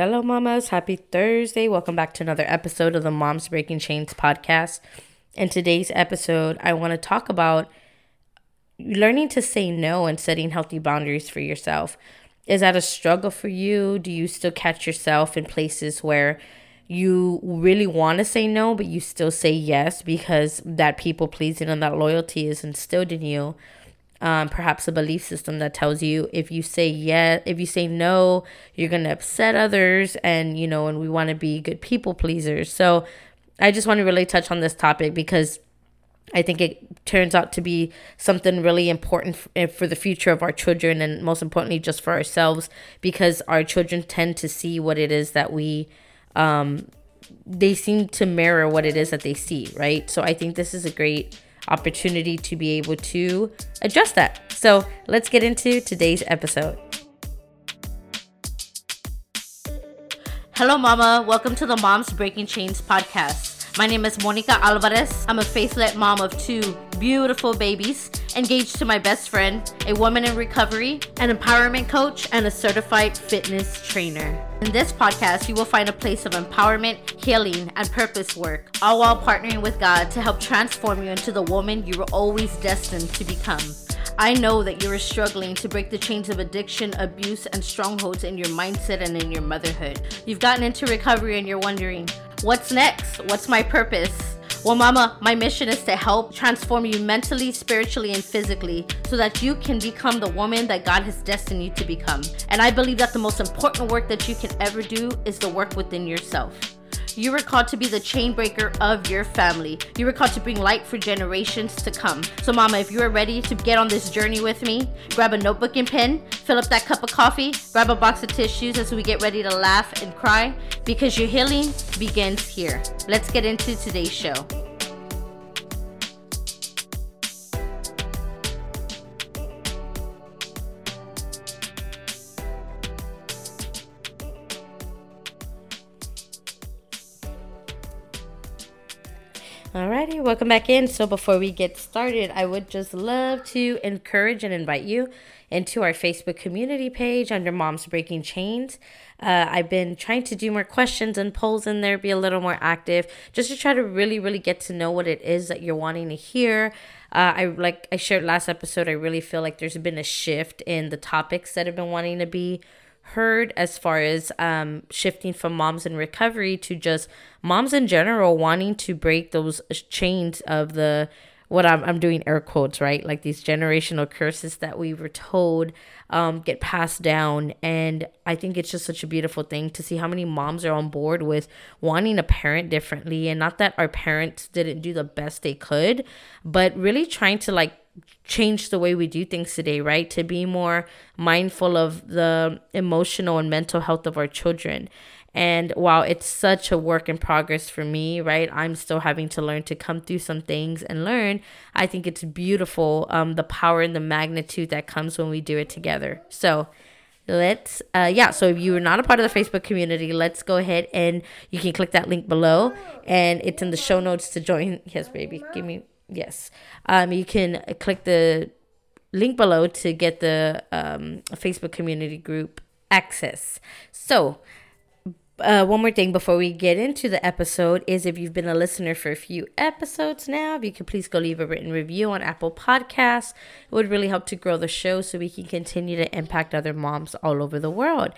Hello, mamas. Happy Thursday. Welcome back to another episode of the Moms Breaking Chains podcast. In today's episode, I want to talk about learning to say no and setting healthy boundaries for yourself. Is that a struggle for you? Do you still catch yourself in places where you really want to say no, but you still say yes because that people pleasing and that loyalty is instilled in you? Um, perhaps a belief system that tells you if you say yes, if you say no, you're going to upset others, and you know, and we want to be good people pleasers. So, I just want to really touch on this topic because I think it turns out to be something really important eh, for the future of our children, and most importantly, just for ourselves, because our children tend to see what it is that we um, they seem to mirror what it is that they see, right? So I think this is a great opportunity to be able to adjust that. So let's get into today's episode. Hello, Mama. Welcome to the Moms Breaking Chains podcast. My name is Monica Alvarez. I'm a faith led mom of two beautiful babies, engaged to my best friend, a woman in recovery, an empowerment coach, and a certified fitness trainer. In this podcast, you will find a place of empowerment, healing, and purpose work, all while partnering with God to help transform you into the woman you were always destined to become. I know that you are struggling to break the chains of addiction, abuse, and strongholds in your mindset and in your motherhood. You've gotten into recovery and you're wondering, what's next? What's my purpose? Well, Mama, my mission is to help transform you mentally, spiritually, and physically so that you can become the woman that God has destined you to become. And I believe that the most important work that you can ever do is the work within yourself. You were called to be the chain breaker of your family. You were called to bring light for generations to come. So, Mama, if you are ready to get on this journey with me, grab a notebook and pen, fill up that cup of coffee, grab a box of tissues as we get ready to laugh and cry because your healing begins here. Let's get into today's show. Alrighty, welcome back in. So before we get started, I would just love to encourage and invite you into our Facebook community page under Moms Breaking Chains. Uh, I've been trying to do more questions and polls in there, be a little more active, just to try to really, really get to know what it is that you're wanting to hear. Uh, I like I shared last episode. I really feel like there's been a shift in the topics that have been wanting to be heard as far as um, shifting from moms in recovery to just moms in general wanting to break those chains of the what I'm, I'm doing air quotes right? Like these generational curses that we were told um, get passed down. And i think it's just such a beautiful thing to see how many moms are on board with wanting to parent differently. And not that our parents didn't do the best they could but really trying to like change the way we do things today, right? To be more mindful of the emotional and mental health of our children. And while it's such a work in progress for me, right, I'm still having to learn to come through some things and learn. I think it's beautiful, um, the power and the magnitude that comes when we do it together. So, let's uh yeah so if you're not a part of the facebook community let's go ahead and you can click that link below and it's in the show notes to join yes baby give me Yes. Um, you can click the link below to get the um, Facebook community group access. So, uh, one more thing before we get into the episode is if you've been a listener for a few episodes now, if you could please go leave a written review on Apple Podcasts. It would really help to grow the show so we can continue to impact other moms all over the world.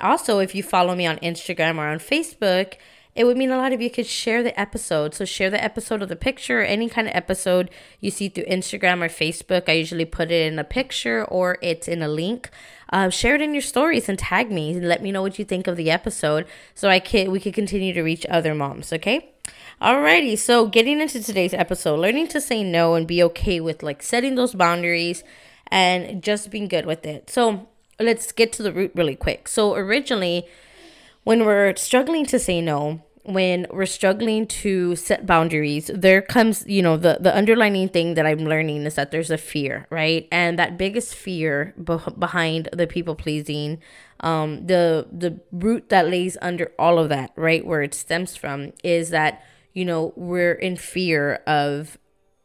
Also, if you follow me on Instagram or on Facebook, it would mean a lot if you could share the episode. So share the episode of the picture, or any kind of episode you see through Instagram or Facebook. I usually put it in a picture or it's in a link. Uh, share it in your stories and tag me and let me know what you think of the episode so I can we could continue to reach other moms. Okay. Alrighty, so getting into today's episode, learning to say no and be okay with like setting those boundaries and just being good with it. So let's get to the root really quick. So originally, when we're struggling to say no, when we're struggling to set boundaries, there comes, you know, the the underlining thing that I'm learning is that there's a fear, right? And that biggest fear be- behind the people pleasing, um, the the root that lays under all of that, right, where it stems from, is that you know we're in fear of,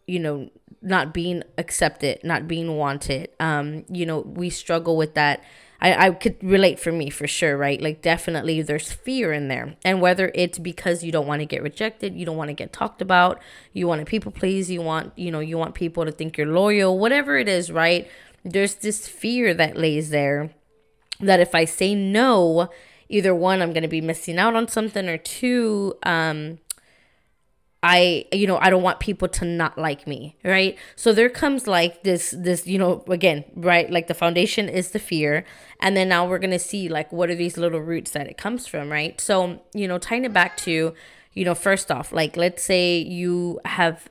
you know, not being accepted, not being wanted. Um, you know, we struggle with that I, I could relate for me for sure, right? Like definitely there's fear in there. And whether it's because you don't want to get rejected, you don't want to get talked about, you want to people please, you want, you know, you want people to think you're loyal, whatever it is, right? There's this fear that lays there that if I say no, either one, I'm going to be missing out on something, or two, um, I you know I don't want people to not like me right so there comes like this this you know again right like the foundation is the fear and then now we're gonna see like what are these little roots that it comes from right so you know tying it back to you know first off like let's say you have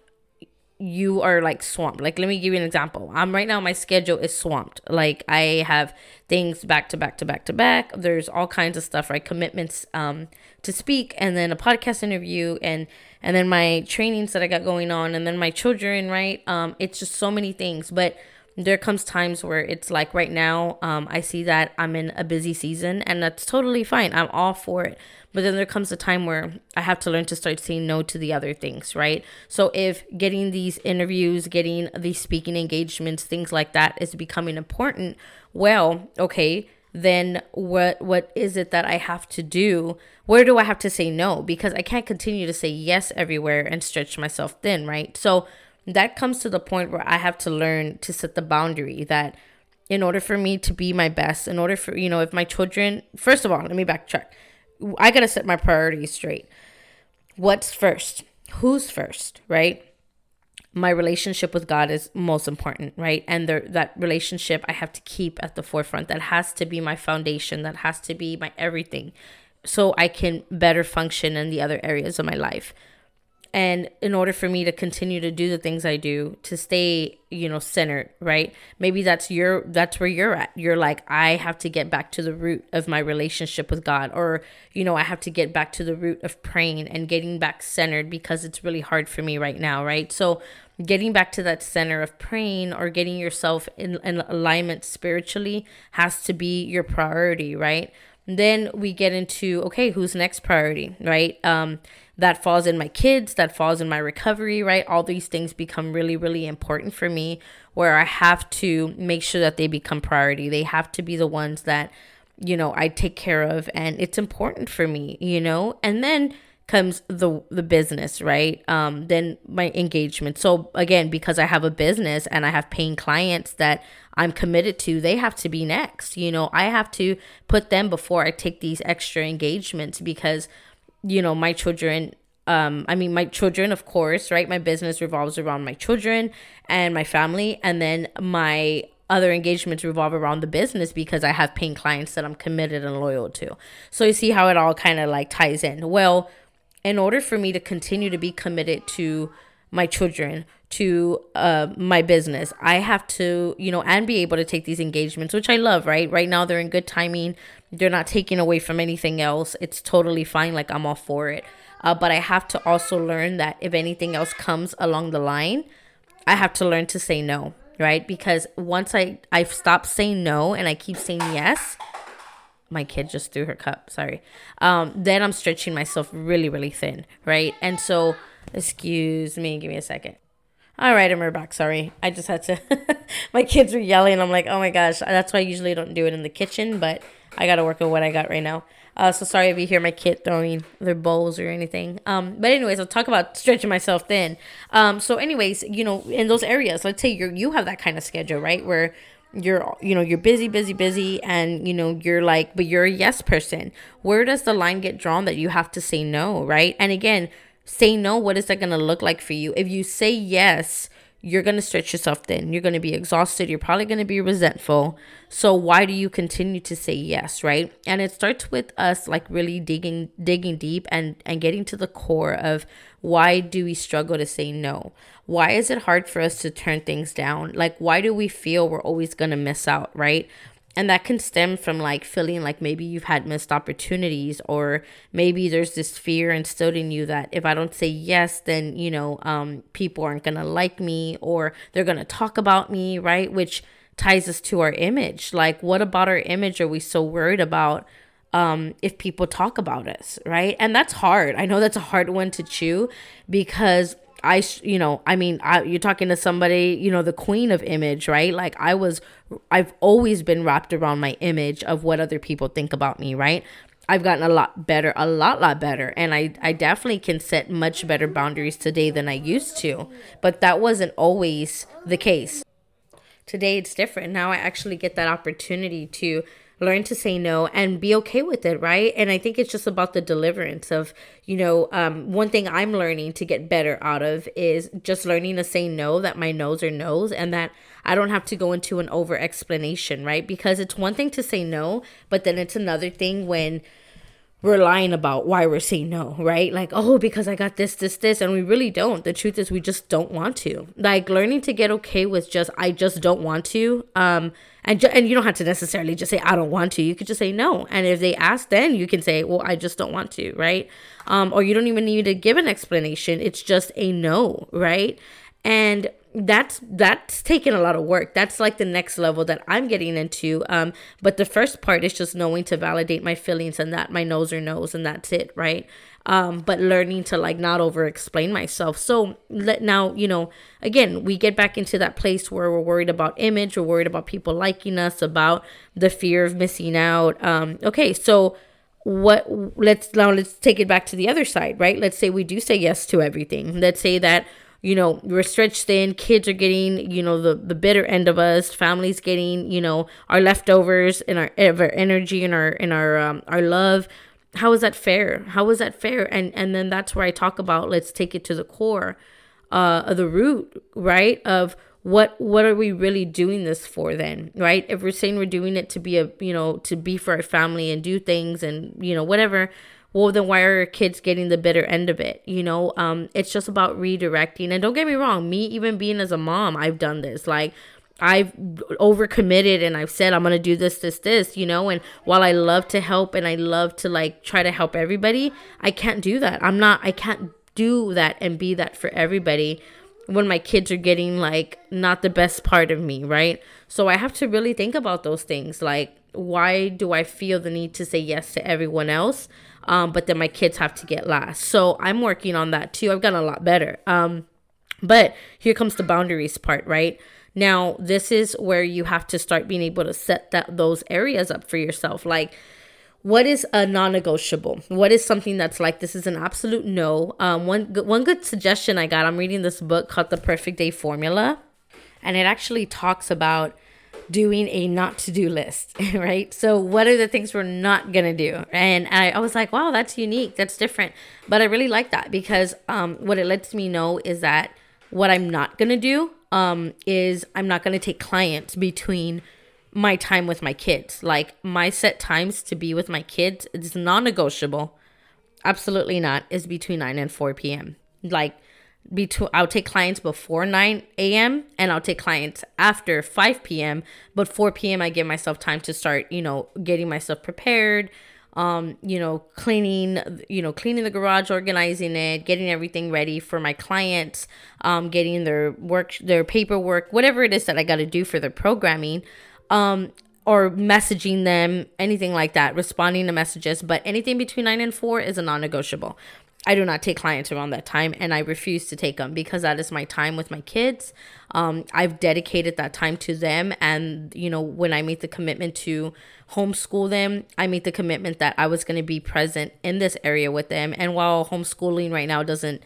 you are like swamped. Like, let me give you an example. I'm right now, my schedule is swamped. Like, I have things back to back to back to back. There's all kinds of stuff, right? Commitments um, to speak, and then a podcast interview, and and then my trainings that I got going on, and then my children, right? Um, it's just so many things. But there comes times where it's like right now, um, I see that I'm in a busy season, and that's totally fine. I'm all for it. But then there comes a time where I have to learn to start saying no to the other things, right? So if getting these interviews, getting these speaking engagements, things like that is becoming important, well, okay, then what what is it that I have to do? Where do I have to say no? Because I can't continue to say yes everywhere and stretch myself thin, right? So that comes to the point where I have to learn to set the boundary that in order for me to be my best, in order for, you know, if my children, first of all, let me backtrack. I got to set my priorities straight. What's first? Who's first, right? My relationship with God is most important, right? And the, that relationship I have to keep at the forefront. That has to be my foundation. That has to be my everything so I can better function in the other areas of my life and in order for me to continue to do the things i do to stay you know centered right maybe that's your that's where you're at you're like i have to get back to the root of my relationship with god or you know i have to get back to the root of praying and getting back centered because it's really hard for me right now right so getting back to that center of praying or getting yourself in, in alignment spiritually has to be your priority right then we get into okay who's next priority right um that falls in my kids, that falls in my recovery, right? All these things become really, really important for me where I have to make sure that they become priority. They have to be the ones that, you know, I take care of and it's important for me, you know? And then comes the the business, right? Um then my engagement. So again, because I have a business and I have paying clients that I'm committed to, they have to be next. You know, I have to put them before I take these extra engagements because you know, my children um, I mean, my children, of course, right? My business revolves around my children and my family, and then my other engagements revolve around the business because I have paying clients that I'm committed and loyal to. So you see how it all kind of like ties in. Well, in order for me to continue to be committed to my children, to uh, my business, I have to, you know, and be able to take these engagements, which I love, right? Right now, they're in good timing. They're not taking away from anything else. It's totally fine. Like, I'm all for it. Uh, but I have to also learn that if anything else comes along the line, I have to learn to say no, right? Because once I I've stopped saying no and I keep saying yes, my kid just threw her cup. Sorry. Um, then I'm stretching myself really, really thin, right? And so, excuse me, give me a second. All right, I'm back. Sorry, I just had to. my kids were yelling. I'm like, oh my gosh. That's why I usually don't do it in the kitchen, but I got to work with what I got right now. Uh, so sorry if you hear my kid throwing their bowls or anything. Um, but anyways, I'll talk about stretching myself thin. Um, so anyways, you know, in those areas, let's say you you have that kind of schedule, right? Where you're you know you're busy busy busy and you know you're like but you're a yes person. Where does the line get drawn that you have to say no right? And again say no what is that going to look like for you? If you say yes you're going to stretch yourself thin. You're going to be exhausted. You're probably going to be resentful. So why do you continue to say yes, right? And it starts with us like really digging digging deep and and getting to the core of why do we struggle to say no? Why is it hard for us to turn things down? Like why do we feel we're always going to miss out, right? And that can stem from like feeling like maybe you've had missed opportunities or maybe there's this fear instilled in you that if i don't say yes then you know um, people aren't gonna like me or they're gonna talk about me right? Which ties us to our image. Like what about our image are we so worried about um, if people talk about us right? And that's hard. I know that's a hard one to chew because I, you know, I mean, I, you're talking to somebody, you know, the queen of image, right? Like I was, I've always been wrapped around my image of what other people think about me, right? I've gotten a lot better, a lot, lot better. And I, I definitely can set much better boundaries today than I used to. But that wasn't always the case. Today it's different. Now I actually get that opportunity to learn to say no and be okay with it right? And i think it's just about the deliverance of you know um, one thing i'm learning to get better out of is just learning to say no that my no's are no's and that i don't have to go into an over explanation right? Because it's one thing to say no but then it's another thing when we're lying about why we're saying no, right? Like, oh, because I got this, this, this, and we really don't. The truth is, we just don't want to. Like, learning to get okay with just, I just don't want to. Um, and ju- and you don't have to necessarily just say I don't want to. You could just say no. And if they ask, then you can say, well, I just don't want to, right? Um, or you don't even need to give an explanation. It's just a no, right? And that's that's taken a lot of work. That's like the next level that i'm getting into. Um but the first part is just knowing to validate my feelings and that my no's or no's and that's it right? Um but learning to like not over explain myself. So let now you know again we get back into that place where we're worried about image we're worried about people liking us about the fear of missing out. Um okay so what let's now let's take it back to the other side right? Let's say we do say yes to everything. Let's say that you know we're stretched thin kids are getting you know the the bitter end of us families getting you know our leftovers and our, our energy and our and our um, our love. How is that fair? How is that fair? And and then that's where i talk about let's take it to the core uh of the root right? Of what what are we really doing this for then right? If we're saying we're doing it to be a you know to be for our family and do things and you know whatever well then why are kids getting the bitter end of it? You know um it's just about redirecting. And don't get me wrong me even being as a mom i've done this. Like I've overcommitted and I've said I'm to do this this this, you know, and while I love to help and I love to like try to help everybody, I can't do that. I'm not I can't do that and be that for everybody when my kids are getting like not the best part of me, right? So I have to really think about those things. Like why do I feel the need to say yes to everyone else um, but then my kids have to get last. So I'm working on that too. I've gotten a lot better. Um, but here comes the boundaries part, right? Now, this is where you have to start being able to set that those areas up for yourself. Like, what is a non-negotiable? What is something that's like this is an absolute no? Um, one one good suggestion I got. I'm reading this book called The Perfect Day Formula, and it actually talks about doing a not to do list, right? So, what are the things we're not gonna do? And I, I was like, wow, that's unique, that's different. But I really like that because um, what it lets me know is that what I'm not gonna do um, is I'm not gonna take clients between my time with my kids. Like my set times to be with my kids is non-negotiable. Absolutely not. Is between 9 and 4 p.m. Like between I'll take clients before 9 a.m. and I'll take clients after 5 p.m. But 4 p.m. I give myself time to start, you know, getting myself prepared, um, you know, cleaning, you know, cleaning the garage, organizing it, getting everything ready for my clients, um, getting their work, their paperwork, whatever it is that I got to do for their programming. Um, or messaging them, anything like that, responding to messages. But anything between nine and four is a non negotiable. I do not take clients around that time and I refuse to take them because that is my time with my kids. Um, I've dedicated that time to them. And, you know, when I made the commitment to homeschool them, I made the commitment that I was going to be present in this area with them. And while homeschooling right now doesn't,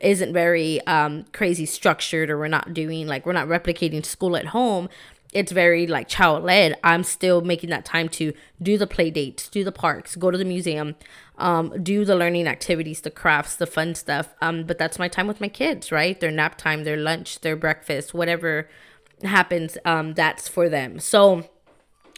isn't very um, crazy structured or we're not doing like we're not replicating school at home it's very like child led. I'm still making that time to do the play dates, do the parks, go to the museum, um, do the learning activities, the crafts, the fun stuff. Um, but that's my time with my kids, right? Their nap time, their lunch, their breakfast, whatever happens, um, that's for them. So,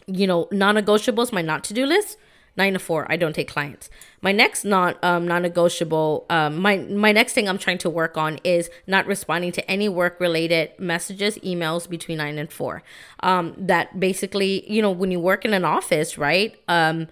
you know, non negotiables, my not to do list nine to four i don't take clients. My next not um non-negotiable um my my next thing i'm trying to work on is not responding to any work related messages emails between nine and four. Um that basically you know when you work in an office right um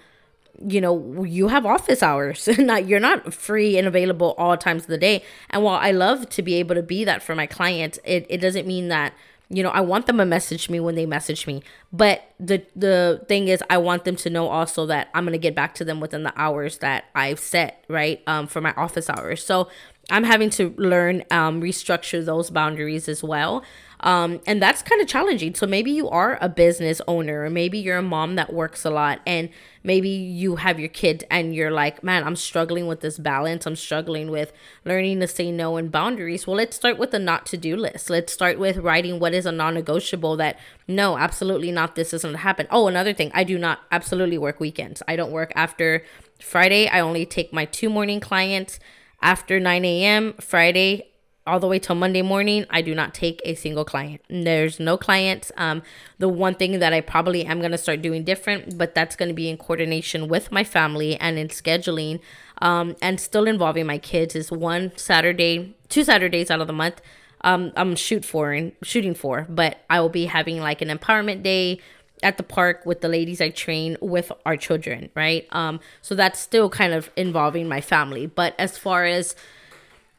you know you have office hours. Not you're not free and available all times of the day. And while i love to be able to be that for my clients it, it doesn't mean that you know i want them to message me when they message me. But the the thing is i want them to know also that i'm going to get back to them within the hours that i've set right um for my office hours. So I'm having to learn um, restructure those boundaries as well. Um, and that's kind of challenging. So maybe you are a business owner, or maybe you're a mom that works a lot, and maybe you have your kid and you're like, man, I'm struggling with this balance. I'm struggling with learning to say no and boundaries. Well, let's start with a not to do list. Let's start with writing what is a non negotiable that no, absolutely not. This isn't happen. Oh, another thing, I do not absolutely work weekends. I don't work after Friday. I only take my two morning clients after 9 a.m. Friday all the way till Monday morning, I do not take a single client. There's no clients. Um, the one thing that I probably am going to start doing different, but that's going to be in coordination with my family and in scheduling um, and still involving my kids is one Saturday, two Saturdays out of the month. Um, I'm shoot for and shooting for, but I will be having like an empowerment day at the park with the ladies I train with our children, right? Um, so that's still kind of involving my family. But as far as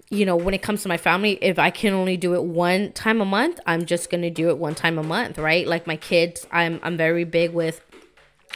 you know, when it comes to my family, if I can only do it one time a month, I'm just gonna do it one time a month, right? Like my kids, I'm I'm very big with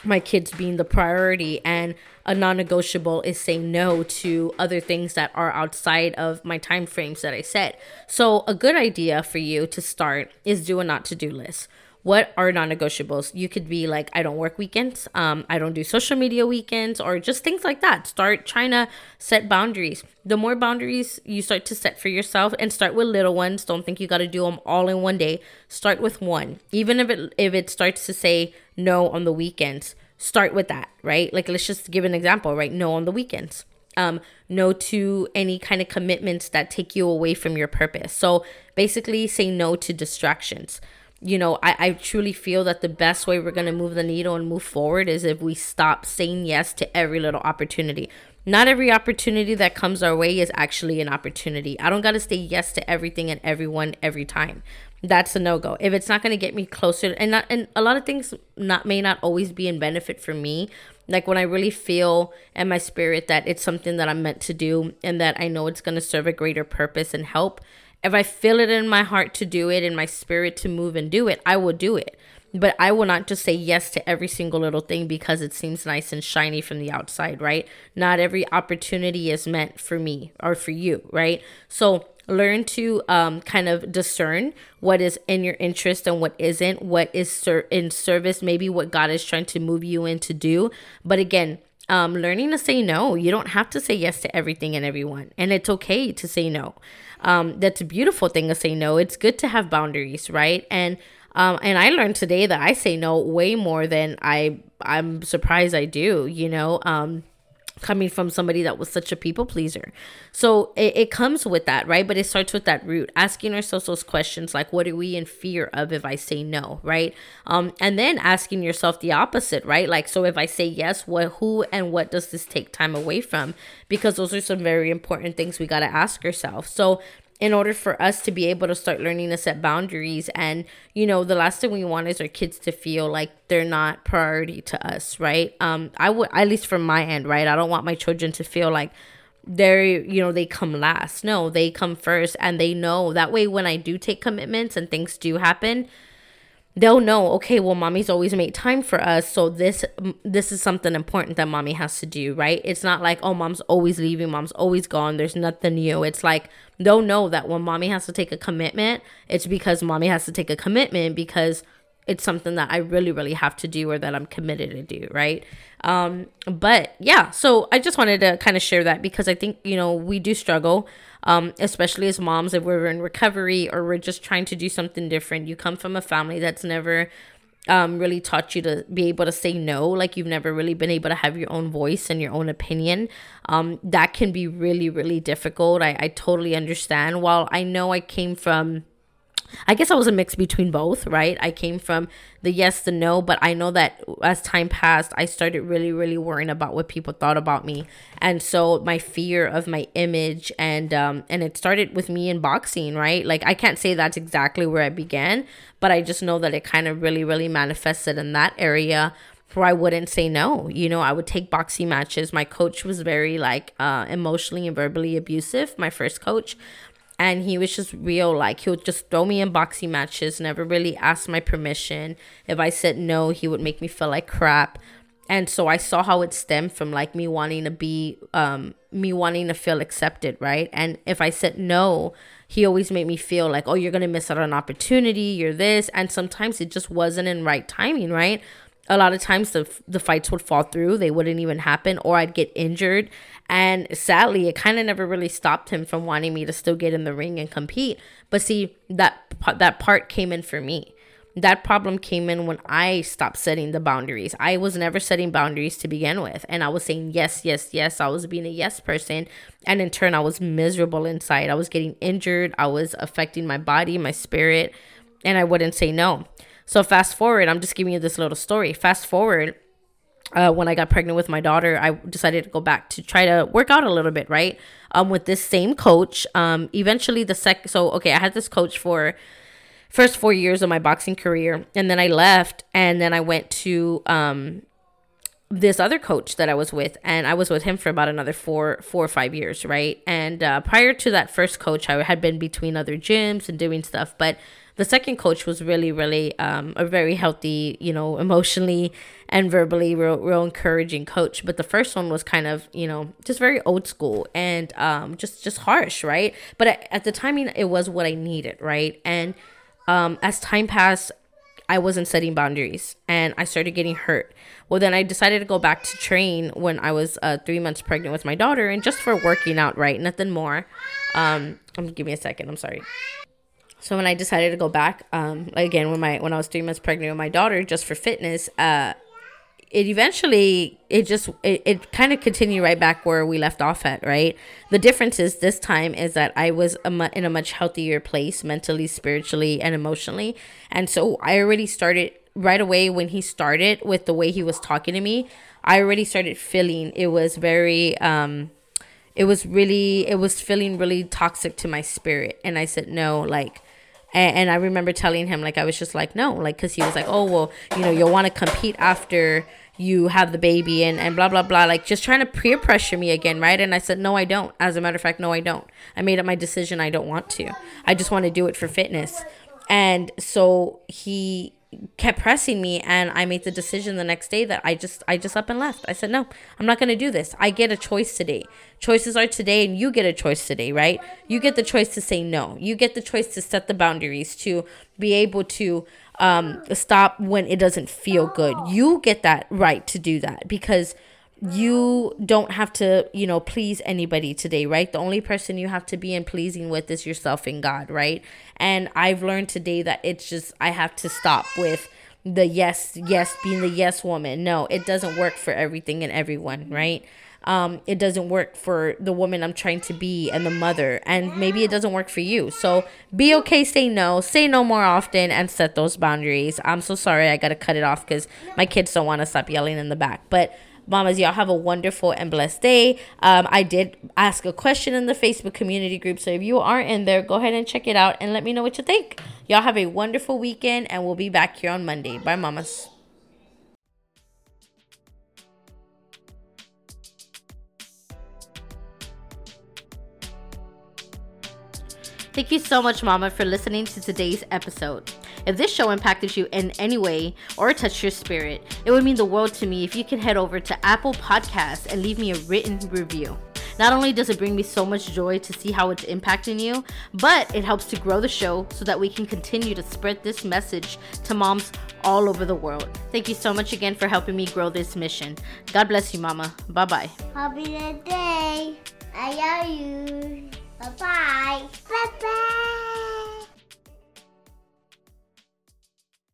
my kids being the priority and a non-negotiable is saying no to other things that are outside of my time frames that I set. So a good idea for you to start is do a not to do list what are non-negotiables? You could be like i don't work weekends um, i don't do social media weekends or just things like that. Start trying to set boundaries. The more boundaries you start to set for yourself and start with little ones don't think you got to do them all in one day. Start with one. Even if it if it starts to say no on the weekends start with that right? Like let's just give an example right? No on the weekends. Um, no to any kind of commitments that take you away from your purpose. So basically, say no to distractions you know, I, I truly feel that the best way we're going to move the needle and move forward is if we stop saying yes to every little opportunity. Not every opportunity that comes our way is actually an opportunity. I don't got to say yes to everything and everyone every time. That's a no go. If it's not going to get me closer, and not, and a lot of things not may not always be in benefit for me. Like when I really feel in my spirit that it's something that I'm meant to do, and that I know it's going to serve a greater purpose and help if I feel it in my heart to do it, in my spirit to move and do it, I will do it. But I will not just say yes to every single little thing because it seems nice and shiny from the outside, right? Not every opportunity is meant for me or for you, right? So learn to um, kind of discern what is in your interest and what isn't, what is ser- in service, maybe what God is trying to move you in to do. But again, um, learning to say no. You don't have to say yes to everything and everyone, and it's okay to say no. Um, that's a beautiful thing to say no. It's good to have boundaries, right? And um, and I learned today that I say no way more than I I'm surprised I do. You know, um, coming from somebody that was such a people pleaser. So it, it comes with that, right? But it starts with that root, asking ourselves those questions like, what are we in fear of if I say no, right? Um, and then asking yourself the opposite, right? Like, so if I say yes, what, who, and what does this take time away from? Because those are some very important things we got to ask ourselves. So in order for us to be able to start learning to set boundaries. And you know the last thing we want is our kids to feel like they're not priority to us right? Um i would at least from my end right? I don't want my children to feel like they're you know they come last. No they come first and they know that way when i do take commitments and things do happen they'll know okay well mommy's always made time for us so this this is something important that mommy has to do right? It's not like oh mom's always leaving mom's always gone there's nothing new. It's like they'll know that when mommy has to take a commitment it's because mommy has to take a commitment because it's something that I really, really have to do or that I'm committed to do, right? Um, but yeah, so I just wanted to kind of share that because I think, you know, we do struggle um, especially as moms, if we're in recovery or we're just trying to do something different. You come from a family that's never um, really taught you to be able to say no, like you've never really been able to have your own voice and your own opinion. Um, that can be really, really difficult. I, I totally understand. While I know I came from I guess I was a mix between both, right? I came from the yes, the no, but I know that as time passed, I started really, really worrying about what people thought about me, and so my fear of my image, and um, and it started with me in boxing, right? Like I can't say that's exactly where I began, but I just know that it kind of really, really manifested in that area where I wouldn't say no. You know, I would take boxing matches. My coach was very like uh, emotionally and verbally abusive. My first coach, and he was just real like he would just throw me in boxing matches never really ask my permission if i said no he would make me feel like crap and so I saw how it stemmed from like me wanting to be, um, me wanting to feel accepted, right? And if I said no, he always made me feel like, oh, you're gonna miss out on an opportunity, you're this, and sometimes it just wasn't in right timing, right? A lot of times the the fights would fall through, they wouldn't even happen, or I'd get injured, and sadly, it kind of never really stopped him from wanting me to still get in the ring and compete. But see, that that part came in for me that problem came in when I stopped setting the boundaries. I was never setting boundaries to begin with. And I was saying yes, yes, yes. I was being a yes person. And in turn, I was miserable inside. I was getting injured. I was affecting my body, my spirit. And I wouldn't say no. So, fast forward, I'm just giving you this little story. Fast forward, uh, when I got pregnant with my daughter, I decided to go back to try to work out a little bit, right? Um, with this same coach. Um, eventually, the sec. So, okay, I had this coach for first four years of my boxing career and then i left and then i went to um this other coach that i was with and i was with him for about another four four or five years right and uh, prior to that first coach i had been between other gyms and doing stuff but the second coach was really really um, a very healthy you know emotionally and verbally real, real encouraging coach but the first one was kind of you know just very old school and um, just just harsh right but at, at the timing it was what i needed right and um, as time passed, I wasn't setting boundaries and I started getting hurt. Well, then I decided to go back to train when I was uh, three months pregnant with my daughter and just for working out, right? Nothing more. Um, give me a second. I'm sorry. So when I decided to go back, um, again when my when I was three months pregnant with my daughter, just for fitness, uh, it eventually it just it, it kind of continued right back where we left off at right? The difference is this time is that i was a mu- in a much healthier place mentally spiritually and emotionally. And so i already started right away when he started with the way he was talking to me i already started feeling it was very um it was really it was feeling really toxic to my spirit. And i said no like and, and I remember telling him, like, I was just like, no, like, because he was like, oh, well, you know, you'll want to compete after you have the baby and, and blah, blah, blah. Like, just trying to peer pressure me again, right? And I said, no, I don't. As a matter of fact, no, I don't. I made up my decision. I don't want to. I just want to do it for fitness. And so he kept pressing me and I made the decision the next day that I just I just up and left. I said, "No, I'm not going to do this. I get a choice today. Choices are today and you get a choice today, right? You get the choice to say no. You get the choice to set the boundaries to be able to um stop when it doesn't feel good. You get that right to do that because you don't have to, you know, please anybody today, right? The only person you have to be in pleasing with is yourself and God, right? And I've learned today that it's just, I have to stop with the yes, yes, being the yes woman. No, it doesn't work for everything and everyone, right? Um, it doesn't work for the woman I'm trying to be and the mother, and maybe it doesn't work for you. So be okay, say no, say no more often, and set those boundaries. I'm so sorry, I gotta cut it off because my kids don't want to stop yelling in the back, but Mamas, y'all have a wonderful and blessed day. Um, I did ask a question in the Facebook community group. So if you aren't in there, go ahead and check it out and let me know what you think. Y'all have a wonderful weekend and we'll be back here on Monday. Bye, mamas. Thank you so much, Mama, for listening to today's episode. If this show impacted you in any way or touched your spirit, it would mean the world to me if you could head over to Apple Podcasts and leave me a written review. Not only does it bring me so much joy to see how it's impacting you, but it helps to grow the show so that we can continue to spread this message to moms all over the world. Thank you so much again for helping me grow this mission. God bless you, Mama. Bye bye. Happy day. I love you. Bye bye. Bye bye.